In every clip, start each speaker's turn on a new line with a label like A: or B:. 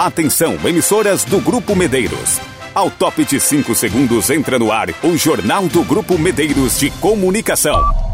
A: Atenção, emissoras do Grupo Medeiros. Ao top de 5 segundos entra no ar o Jornal do Grupo Medeiros de Comunicação.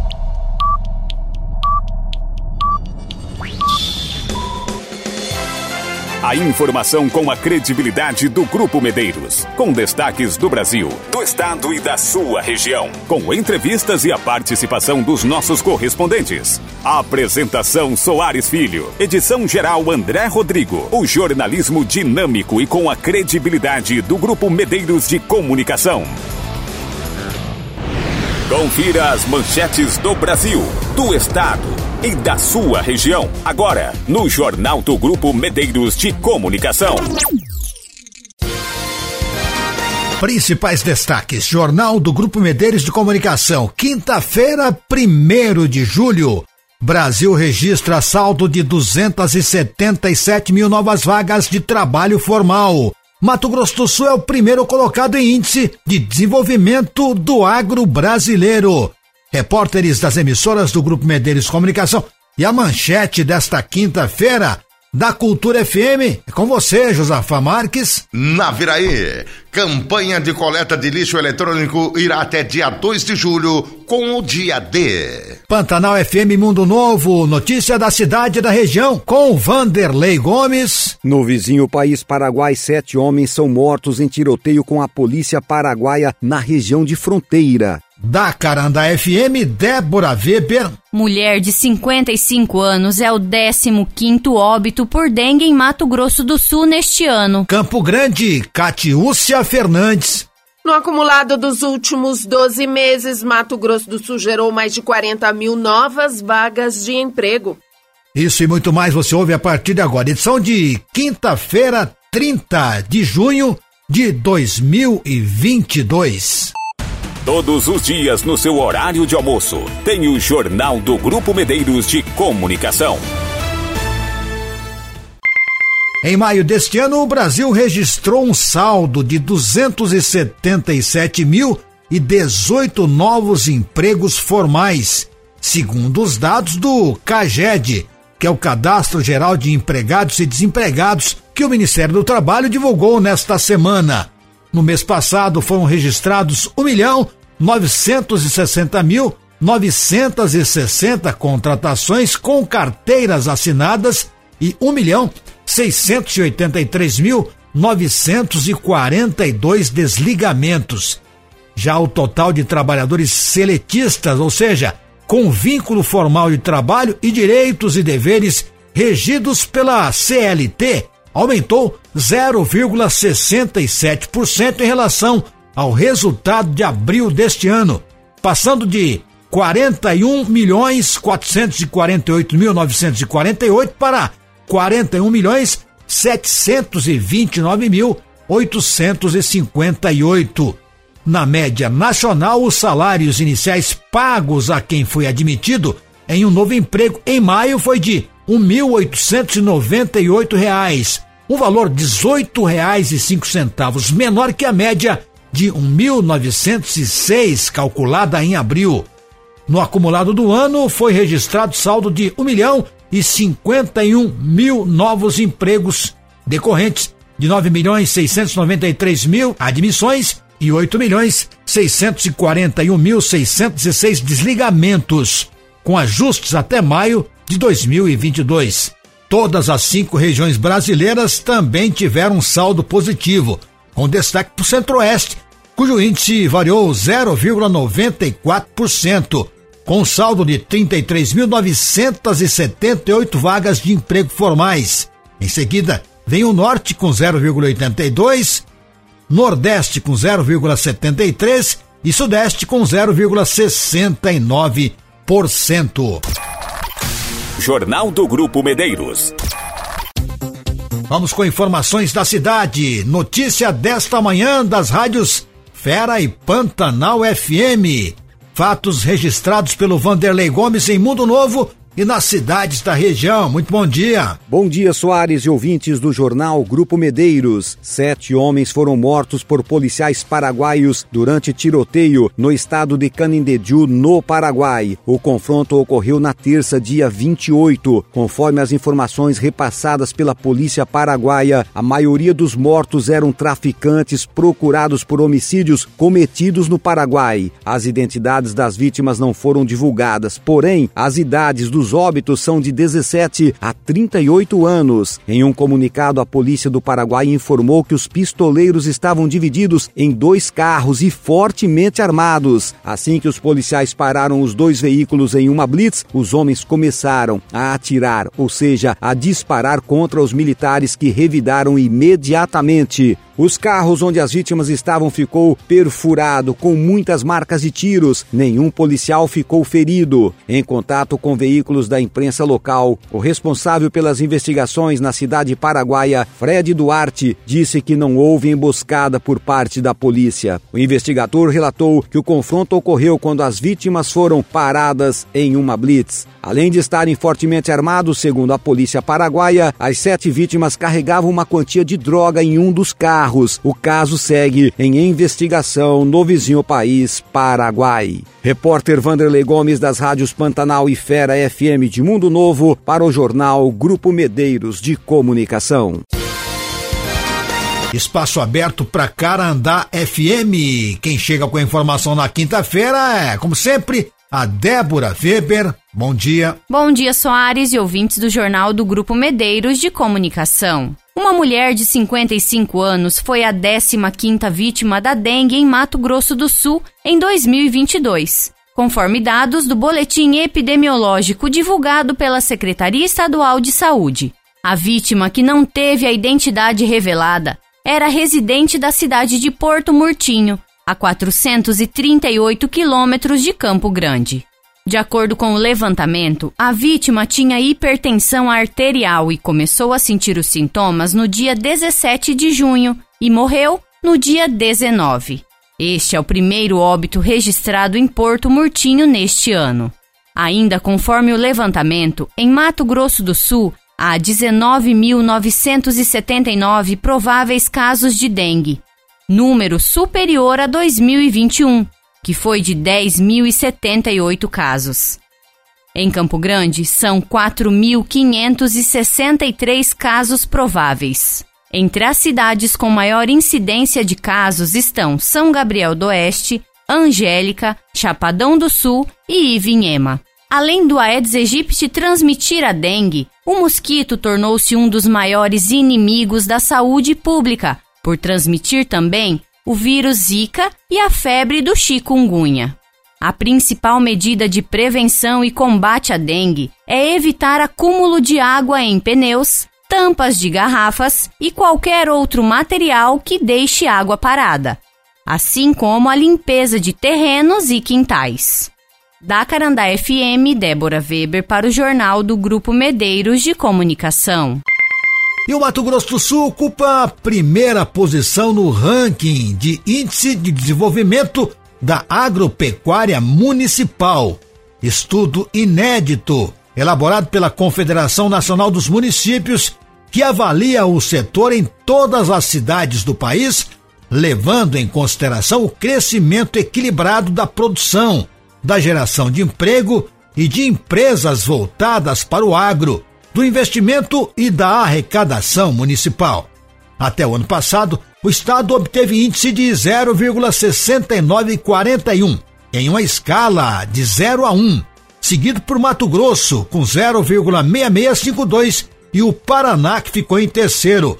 A: A informação com a credibilidade do Grupo Medeiros. Com destaques do Brasil, do estado e da sua região. Com entrevistas e a participação dos nossos correspondentes. A apresentação Soares Filho. Edição geral André Rodrigo. O jornalismo dinâmico e com a credibilidade do Grupo Medeiros de Comunicação. Confira as manchetes do Brasil, do estado e da sua região. Agora, no Jornal do Grupo Medeiros de Comunicação.
B: Principais destaques: Jornal do Grupo Medeiros de Comunicação. Quinta-feira, 1 de julho. Brasil registra saldo de 277 mil novas vagas de trabalho formal. Mato Grosso do Sul é o primeiro colocado em índice de desenvolvimento do agro brasileiro. Repórteres das emissoras do Grupo Medeiros Comunicação e a manchete desta quinta-feira da Cultura FM. É com você, Josafa Marques.
C: Na Viraí, campanha de coleta de lixo eletrônico irá até dia 2 de julho com o dia D.
B: Pantanal FM Mundo Novo, notícia da cidade e da região com Vanderlei Gomes.
D: No vizinho país Paraguai, sete homens são mortos em tiroteio com a polícia paraguaia na região de fronteira.
B: Da Caranda FM, Débora Weber.
E: Mulher de 55 anos é o 15 óbito por dengue em Mato Grosso do Sul neste ano.
B: Campo Grande, Catiúcia Fernandes.
F: No acumulado dos últimos 12 meses, Mato Grosso do Sul gerou mais de 40 mil novas vagas de emprego.
B: Isso e muito mais você ouve a partir de agora. Edição de quinta-feira, 30 de junho de 2022.
A: Todos os dias no seu horário de almoço, tem o Jornal do Grupo Medeiros de Comunicação.
B: Em maio deste ano, o Brasil registrou um saldo de 277 mil e 18 novos empregos formais, segundo os dados do CAGED, que é o Cadastro Geral de Empregados e Desempregados, que o Ministério do Trabalho divulgou nesta semana. No mês passado foram registrados 1 milhão 960 mil 960 contratações com carteiras assinadas e 1 milhão 683 mil 942 desligamentos. Já o total de trabalhadores seletistas, ou seja, com vínculo formal de trabalho e direitos e deveres regidos pela CLT, aumentou 0,67% em relação ao resultado de abril deste ano, passando de 41 milhões 448 mil 948 para 41 milhões 729 mil 858. Na média nacional, os salários iniciais pagos a quem foi admitido em um novo emprego em maio foi de R$ 1.898, um valor R$ 18,05 menor que a média de 1.906 calculada em abril. No acumulado do ano foi registrado saldo de 1 milhão e 51 mil novos empregos decorrentes de 9 milhões 693 mil admissões e 8 milhões 641 mil 606 desligamentos, com ajustes até maio de 2022. Todas as cinco regiões brasileiras também tiveram um saldo positivo, com destaque para o Centro-Oeste, cujo índice variou 0,94%, com saldo de 33.978 vagas de emprego formais. Em seguida, vem o Norte com 0,82%, Nordeste com 0,73% e Sudeste com 0,69%.
A: Jornal do Grupo Medeiros.
B: Vamos com informações da cidade. Notícia desta manhã das rádios Fera e Pantanal FM. Fatos registrados pelo Vanderlei Gomes em Mundo Novo e nas cidades da região. Muito bom dia.
D: Bom dia, Soares e ouvintes do jornal Grupo Medeiros. Sete homens foram mortos por policiais paraguaios durante tiroteio no estado de Canindediu, no Paraguai. O confronto ocorreu na terça, dia 28. Conforme as informações repassadas pela polícia paraguaia, a maioria dos mortos eram traficantes procurados por homicídios cometidos no Paraguai. As identidades das vítimas não foram divulgadas, porém, as idades dos os óbitos são de 17 a 38 anos. Em um comunicado, a polícia do Paraguai informou que os pistoleiros estavam divididos em dois carros e fortemente armados. Assim que os policiais pararam os dois veículos em uma blitz, os homens começaram a atirar, ou seja, a disparar contra os militares que revidaram imediatamente. Os carros onde as vítimas estavam ficou perfurado com muitas marcas de tiros. Nenhum policial ficou ferido. Em contato com veículos da imprensa local, o responsável pelas investigações na cidade paraguaia, Fred Duarte, disse que não houve emboscada por parte da polícia. O investigador relatou que o confronto ocorreu quando as vítimas foram paradas em uma blitz. Além de estarem fortemente armados, segundo a polícia paraguaia, as sete vítimas carregavam uma quantia de droga em um dos carros O caso segue em investigação no vizinho país, Paraguai. Repórter Vanderlei Gomes das rádios Pantanal e Fera FM de Mundo Novo para o jornal Grupo Medeiros de Comunicação.
B: Espaço aberto para Carandá FM. Quem chega com a informação na quinta-feira é, como sempre, a Débora Weber. Bom dia.
E: Bom dia, Soares e ouvintes do Jornal do Grupo Medeiros de Comunicação. Uma mulher de 55 anos foi a 15ª vítima da dengue em Mato Grosso do Sul em 2022, conforme dados do boletim epidemiológico divulgado pela Secretaria Estadual de Saúde. A vítima, que não teve a identidade revelada, era residente da cidade de Porto Murtinho, a 438 quilômetros de Campo Grande. De acordo com o levantamento, a vítima tinha hipertensão arterial e começou a sentir os sintomas no dia 17 de junho e morreu no dia 19. Este é o primeiro óbito registrado em Porto Murtinho neste ano. Ainda conforme o levantamento, em Mato Grosso do Sul, há 19.979 prováveis casos de dengue, número superior a 2021, que foi de 10.078 casos. Em Campo Grande, são 4.563 casos prováveis. Entre as cidades com maior incidência de casos estão São Gabriel do Oeste, Angélica, Chapadão do Sul e Ivinhema. Além do Aedes aegypti transmitir a dengue, o mosquito tornou-se um dos maiores inimigos da saúde pública, por transmitir também o vírus Zika e a febre do chikungunya. A principal medida de prevenção e combate à dengue é evitar acúmulo de água em pneus, tampas de garrafas e qualquer outro material que deixe água parada, assim como a limpeza de terrenos e quintais. Da Carandá FM, Débora Weber para o Jornal do Grupo Medeiros de Comunicação.
B: E o Mato Grosso do Sul ocupa a primeira posição no ranking de Índice de Desenvolvimento da Agropecuária Municipal. Estudo inédito, elaborado pela Confederação Nacional dos Municípios, que avalia o setor em todas as cidades do país, levando em consideração o crescimento equilibrado da produção, da geração de emprego e de empresas voltadas para o agro do investimento e da arrecadação municipal. Até o ano passado, o estado obteve índice de 0,6941, em uma escala de 0 a 1, seguido por Mato Grosso, com 0,6652, e o Paraná, que ficou em terceiro.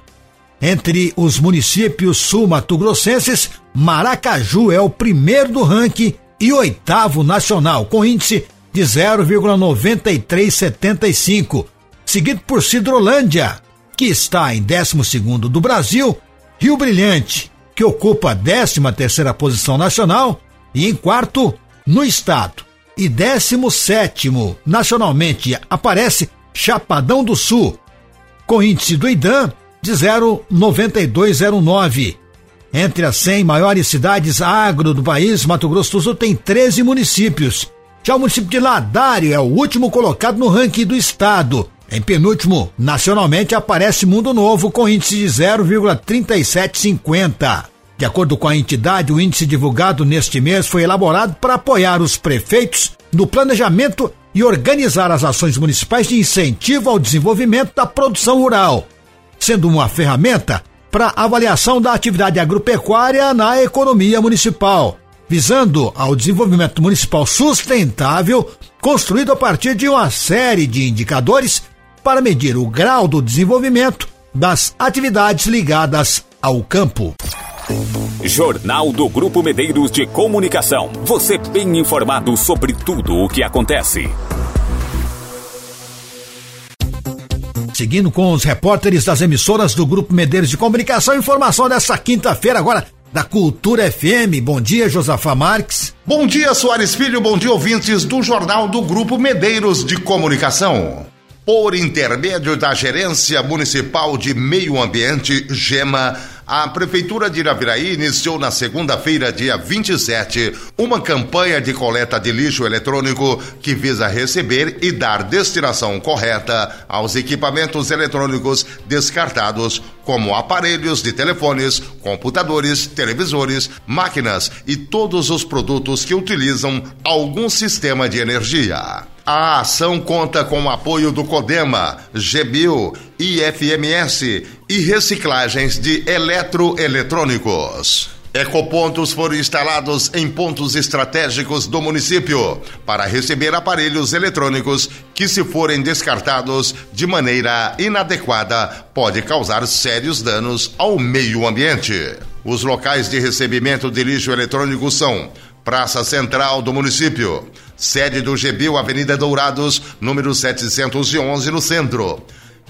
B: Entre os municípios sul-mato-grossenses, Maracaju é o primeiro do ranking e oitavo nacional, com índice de 0,9375 seguido por Cidrolândia, que está em 12 do Brasil, Rio Brilhante, que ocupa a 13 posição nacional, e em quarto, no estado. E 17 nacionalmente aparece Chapadão do Sul, com índice do IDAM de 0,9209. Entre as 100 maiores cidades agro do país, Mato Grosso do Sul tem 13 municípios Já o município de Ladário é o último colocado no ranking do estado. Em penúltimo, nacionalmente aparece Mundo Novo com índice de 0,3750. De acordo com a entidade, o índice divulgado neste mês foi elaborado para apoiar os prefeitos no planejamento e organizar as ações municipais de incentivo ao desenvolvimento da produção rural, sendo uma ferramenta para avaliação da atividade agropecuária na economia municipal, visando ao desenvolvimento municipal sustentável, construído a partir de uma série de indicadores para medir o grau do desenvolvimento das atividades ligadas ao campo.
A: Jornal do Grupo Medeiros de Comunicação. Você bem informado sobre tudo o que acontece.
B: Seguindo com os repórteres das emissoras do Grupo Medeiros de Comunicação, informação dessa quinta-feira agora da Cultura FM. Bom dia, Josafá Marques.
C: Bom dia, Soares Filho. Bom dia, ouvintes do Jornal do Grupo Medeiros de Comunicação. Por intermédio da Gerência Municipal de Meio Ambiente, GEMA, a Prefeitura de Iraviraí iniciou na segunda-feira, dia 27, uma campanha de coleta de lixo eletrônico que visa receber e dar destinação correta aos equipamentos eletrônicos descartados, como aparelhos de telefones, computadores, televisores, máquinas e todos os produtos que utilizam algum sistema de energia. A ação conta com o apoio do CODEMA, GBIL, IFMS e reciclagens de eletroeletrônicos. Ecopontos foram instalados em pontos estratégicos do município para receber aparelhos eletrônicos que, se forem descartados de maneira inadequada, pode causar sérios danos ao meio ambiente. Os locais de recebimento de lixo eletrônico são Praça Central do município, sede do GBIL, Avenida Dourados, número 711, no centro.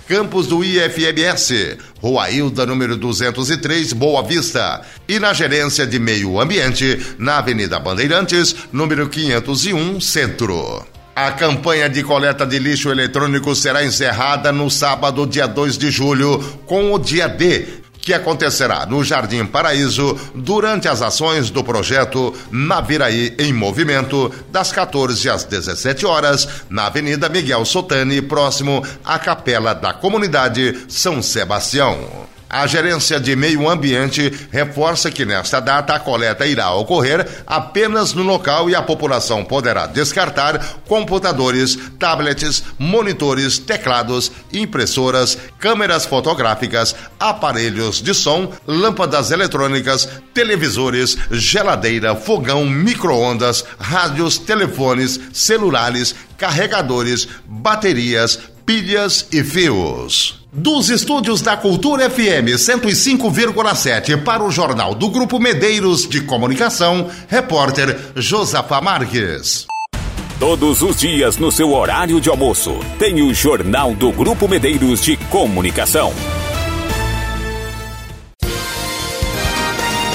C: Campos do IFMS, Rua Hilda, número 203, Boa Vista. E na Gerência de Meio Ambiente, na Avenida Bandeirantes, número 501, Centro. A campanha de coleta de lixo eletrônico será encerrada no sábado, dia 2 de julho, com o dia D, que acontecerá no Jardim Paraíso durante as ações do projeto Naviraí em Movimento, das 14 às 17 horas, na Avenida Miguel Sotani, próximo à Capela da Comunidade São Sebastião. A Gerência de Meio Ambiente reforça que nesta data a coleta irá ocorrer apenas no local e a população poderá descartar computadores, tablets, monitores, teclados, impressoras, câmeras fotográficas, aparelhos de som, lâmpadas eletrônicas, televisores, geladeira, fogão, micro-ondas, rádios, telefones, celulares, carregadores, baterias, pilhas e fios. Dos estúdios da Cultura FM 105,7 para o Jornal do Grupo Medeiros de Comunicação, repórter Josafá Marques.
A: Todos os dias no seu horário de almoço, tem o Jornal do Grupo Medeiros de Comunicação.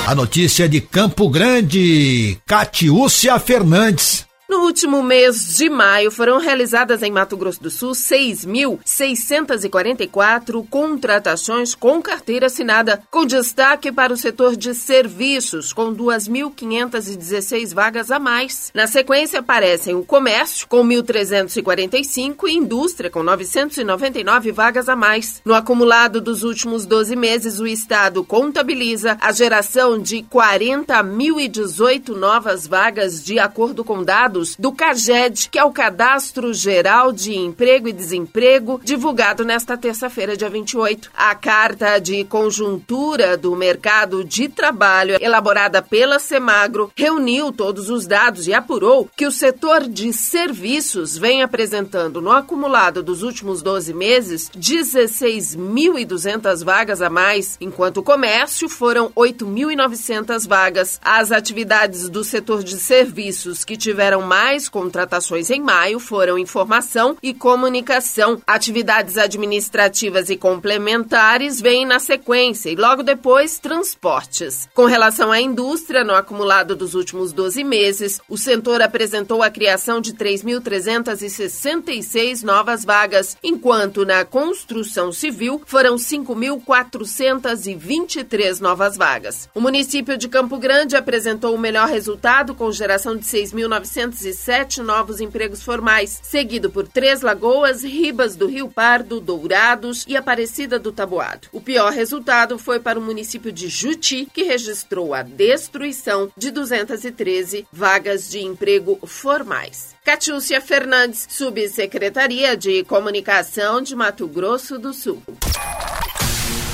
B: A notícia de Campo Grande, Catiúcia Fernandes
F: no último mês de maio, foram realizadas em Mato Grosso do Sul 6.644 contratações com carteira assinada, com destaque para o setor de serviços, com 2.516 vagas a mais. Na sequência, aparecem o comércio, com 1.345, e indústria, com 999 vagas a mais. No acumulado dos últimos 12 meses, o Estado contabiliza a geração de 40.018 novas vagas, de acordo com dados dados do CAGED, que é o Cadastro Geral de Emprego e Desemprego, divulgado nesta terça-feira, dia 28. A carta de conjuntura do mercado de trabalho, elaborada pela Semagro, reuniu todos os dados e apurou que o setor de serviços vem apresentando no acumulado dos últimos 12 meses 16.200 vagas a mais, enquanto o comércio foram 8.900 vagas. As atividades do setor de serviços que tiveram mais contratações em maio foram informação e comunicação. Atividades administrativas e complementares vêm na sequência e logo depois transportes. Com relação à indústria, no acumulado dos últimos 12 meses, o setor apresentou a criação de 3.366 novas vagas, enquanto na construção civil foram 5.423 novas vagas. O município de Campo Grande apresentou o melhor resultado com geração de 6.900 207 novos empregos formais, seguido por Três Lagoas, Ribas do Rio Pardo, Dourados e Aparecida do Taboado. O pior resultado foi para o município de Juti, que registrou a destruição de 213 vagas de emprego formais. Catiúcia Fernandes, Subsecretaria de Comunicação de Mato Grosso do Sul.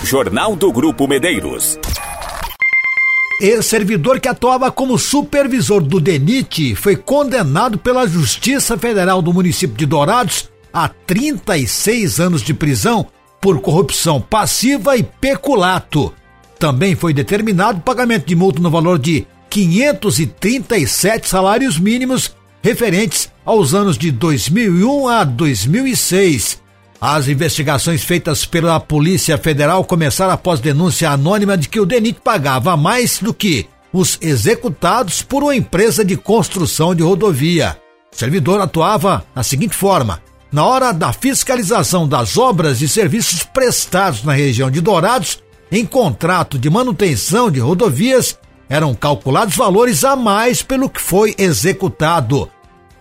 A: Jornal do Grupo Medeiros.
B: Ex-servidor que atuava como supervisor do DENIT foi condenado pela Justiça Federal do município de Dourados a 36 anos de prisão por corrupção passiva e peculato. Também foi determinado pagamento de multa no valor de 537 salários mínimos referentes aos anos de 2001 a 2006 as investigações feitas pela Polícia Federal começaram após denúncia anônima de que o DENIT pagava mais do que os executados por uma empresa de construção de rodovia. O servidor atuava da seguinte forma: na hora da fiscalização das obras e serviços prestados na região de Dourados, em contrato de manutenção de rodovias, eram calculados valores a mais pelo que foi executado.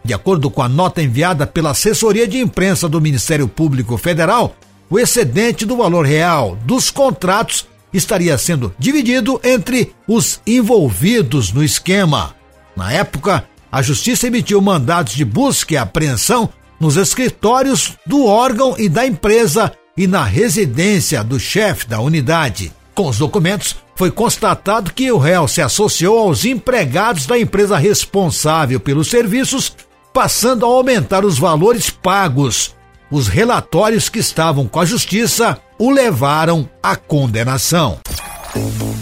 B: De acordo com a nota enviada pela assessoria de imprensa do Ministério Público Federal, o excedente do valor real dos contratos estaria sendo dividido entre os envolvidos no esquema. Na época, a Justiça emitiu mandados de busca e apreensão nos escritórios do órgão e da empresa e na residência do chefe da unidade. Com os documentos, foi constatado que o réu se associou aos empregados da empresa responsável pelos serviços passando a aumentar os valores pagos. Os relatórios que estavam com a justiça o levaram à condenação.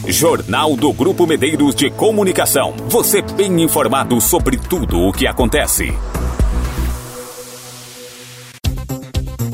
A: Jornal do Grupo Medeiros de Comunicação. Você bem informado sobre tudo o que acontece.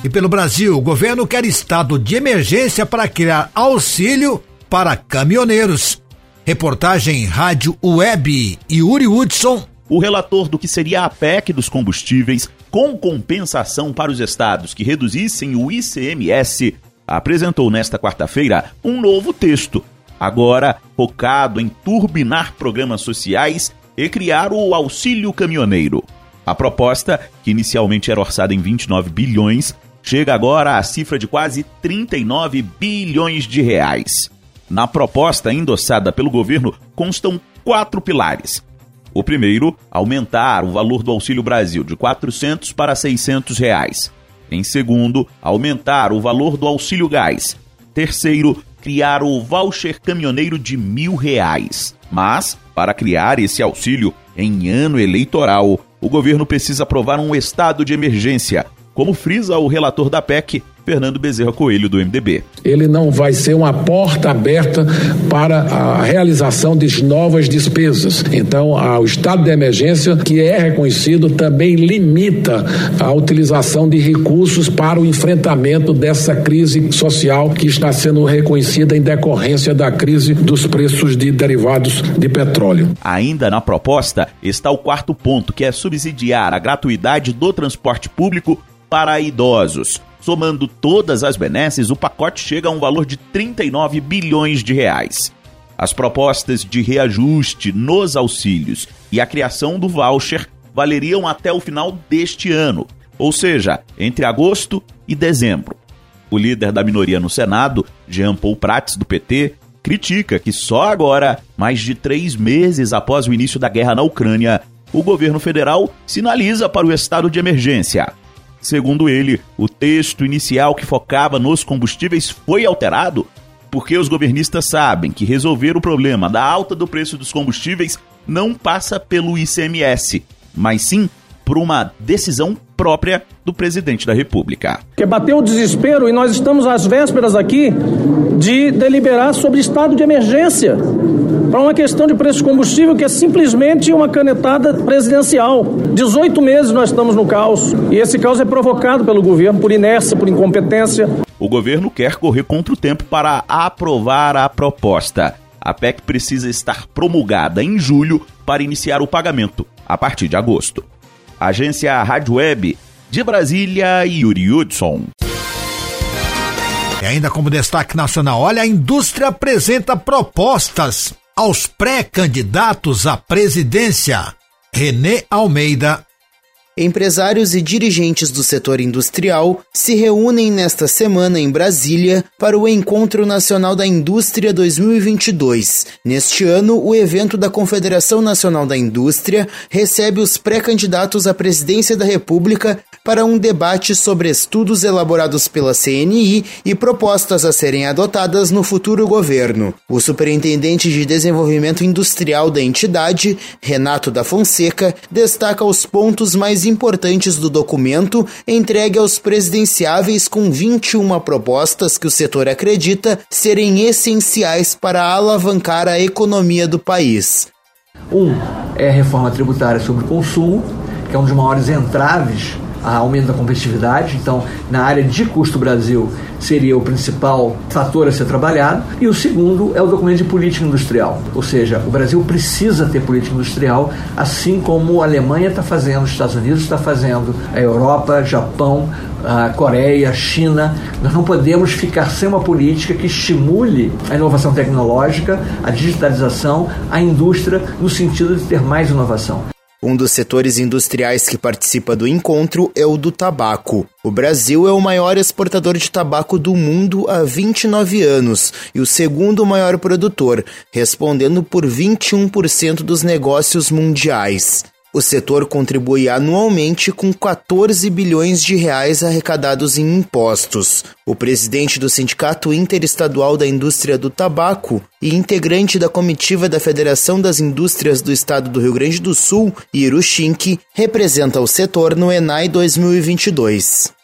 B: E pelo Brasil, o governo quer estado de emergência para criar auxílio para caminhoneiros. Reportagem Rádio Web Yuri Hudson
G: o relator do que seria a PEC dos combustíveis com compensação para os estados que reduzissem o ICMS apresentou nesta quarta-feira um novo texto, agora focado em turbinar programas sociais e criar o auxílio caminhoneiro. A proposta, que inicialmente era orçada em 29 bilhões, chega agora à cifra de quase 39 bilhões de reais. Na proposta endossada pelo governo constam quatro pilares: o primeiro, aumentar o valor do Auxílio Brasil de 400 para 600 reais. Em segundo, aumentar o valor do Auxílio Gás. Terceiro, criar o voucher caminhoneiro de mil reais. Mas, para criar esse auxílio em ano eleitoral, o governo precisa aprovar um estado de emergência, como frisa o relator da PEC, Fernando Bezerra Coelho, do MDB.
H: Ele não vai ser uma porta aberta para a realização de novas despesas. Então, o estado de emergência, que é reconhecido, também limita a utilização de recursos para o enfrentamento dessa crise social que está sendo reconhecida em decorrência da crise dos preços de derivados de petróleo.
G: Ainda na proposta está o quarto ponto, que é subsidiar a gratuidade do transporte público para idosos. Somando todas as benesses, o pacote chega a um valor de 39 bilhões de reais. As propostas de reajuste nos auxílios e a criação do voucher valeriam até o final deste ano, ou seja, entre agosto e dezembro. O líder da minoria no Senado, Jean Paul Prats, do PT, critica que só agora, mais de três meses após o início da guerra na Ucrânia, o governo federal sinaliza para o estado de emergência. Segundo ele, o texto inicial que focava nos combustíveis foi alterado porque os governistas sabem que resolver o problema da alta do preço dos combustíveis não passa pelo ICMS, mas sim por uma decisão própria do presidente da República.
I: Que bateu o desespero e nós estamos às vésperas aqui de deliberar sobre estado de emergência para uma questão de preço de combustível que é simplesmente uma canetada presidencial. 18 meses nós estamos no caos e esse caos é provocado pelo governo por inércia, por incompetência.
G: O governo quer correr contra o tempo para aprovar a proposta. A PEC precisa estar promulgada em julho para iniciar o pagamento a partir de agosto. Agência Rádio Web de Brasília, Yuri Hudson.
B: E ainda como destaque nacional, olha, a indústria apresenta propostas aos pré-candidatos à presidência. Renê Almeida
J: Empresários e dirigentes do setor industrial se reúnem nesta semana em Brasília para o Encontro Nacional da Indústria 2022. Neste ano, o evento da Confederação Nacional da Indústria recebe os pré-candidatos à presidência da República para um debate sobre estudos elaborados pela CNI e propostas a serem adotadas no futuro governo. O superintendente de desenvolvimento industrial da entidade, Renato da Fonseca, destaca os pontos mais importantes do documento entregue aos presidenciáveis com 21 propostas que o setor acredita serem essenciais para alavancar a economia do país.
K: Um é a reforma tributária sobre o consumo, que é um dos maiores entraves aumento da competitividade. Então, na área de custo Brasil, seria o principal fator a ser trabalhado. E o segundo é o documento de política industrial. Ou seja, o Brasil precisa ter política industrial, assim como a Alemanha está fazendo, os Estados Unidos está fazendo, a Europa, Japão, a Coreia, a China. Nós não podemos ficar sem uma política que estimule a inovação tecnológica, a digitalização, a indústria, no sentido de ter mais inovação.
J: Um dos setores industriais que participa do encontro é o do tabaco. O Brasil é o maior exportador de tabaco do mundo há 29 anos e o segundo maior produtor, respondendo por 21% dos negócios mundiais. O setor contribui anualmente com 14 bilhões de reais arrecadados em impostos. O presidente do Sindicato Interestadual da Indústria do Tabaco e integrante da comitiva da Federação das Indústrias do Estado do Rio Grande do Sul, Schink, representa o setor no ENAI 2022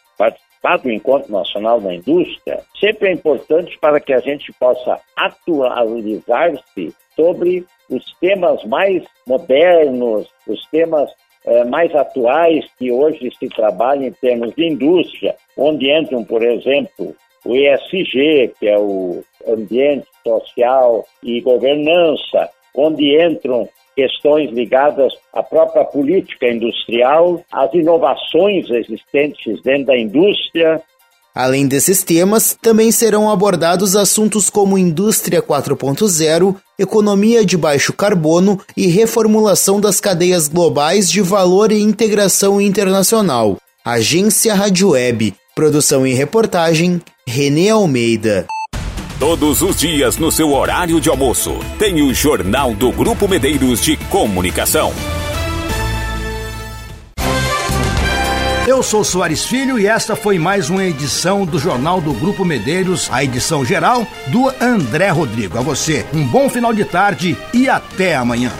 L: participar do Encontro Nacional da Indústria sempre é importante para que a gente possa atualizar-se sobre os temas mais modernos, os temas eh, mais atuais que hoje se trabalha em termos de indústria, onde entram, por exemplo, o ESG, que é o Ambiente Social e Governança, onde entram questões ligadas à própria política industrial, às inovações existentes dentro da indústria,
J: Além desses temas, também serão abordados assuntos como indústria 4.0, economia de baixo carbono e reformulação das cadeias globais de valor e integração internacional. Agência Rádio Web. Produção e reportagem, Renê Almeida.
A: Todos os dias no seu horário de almoço, tem o Jornal do Grupo Medeiros de Comunicação.
B: Eu sou Soares Filho e esta foi mais uma edição do Jornal do Grupo Medeiros, a edição geral do André Rodrigo. A você, um bom final de tarde e até amanhã.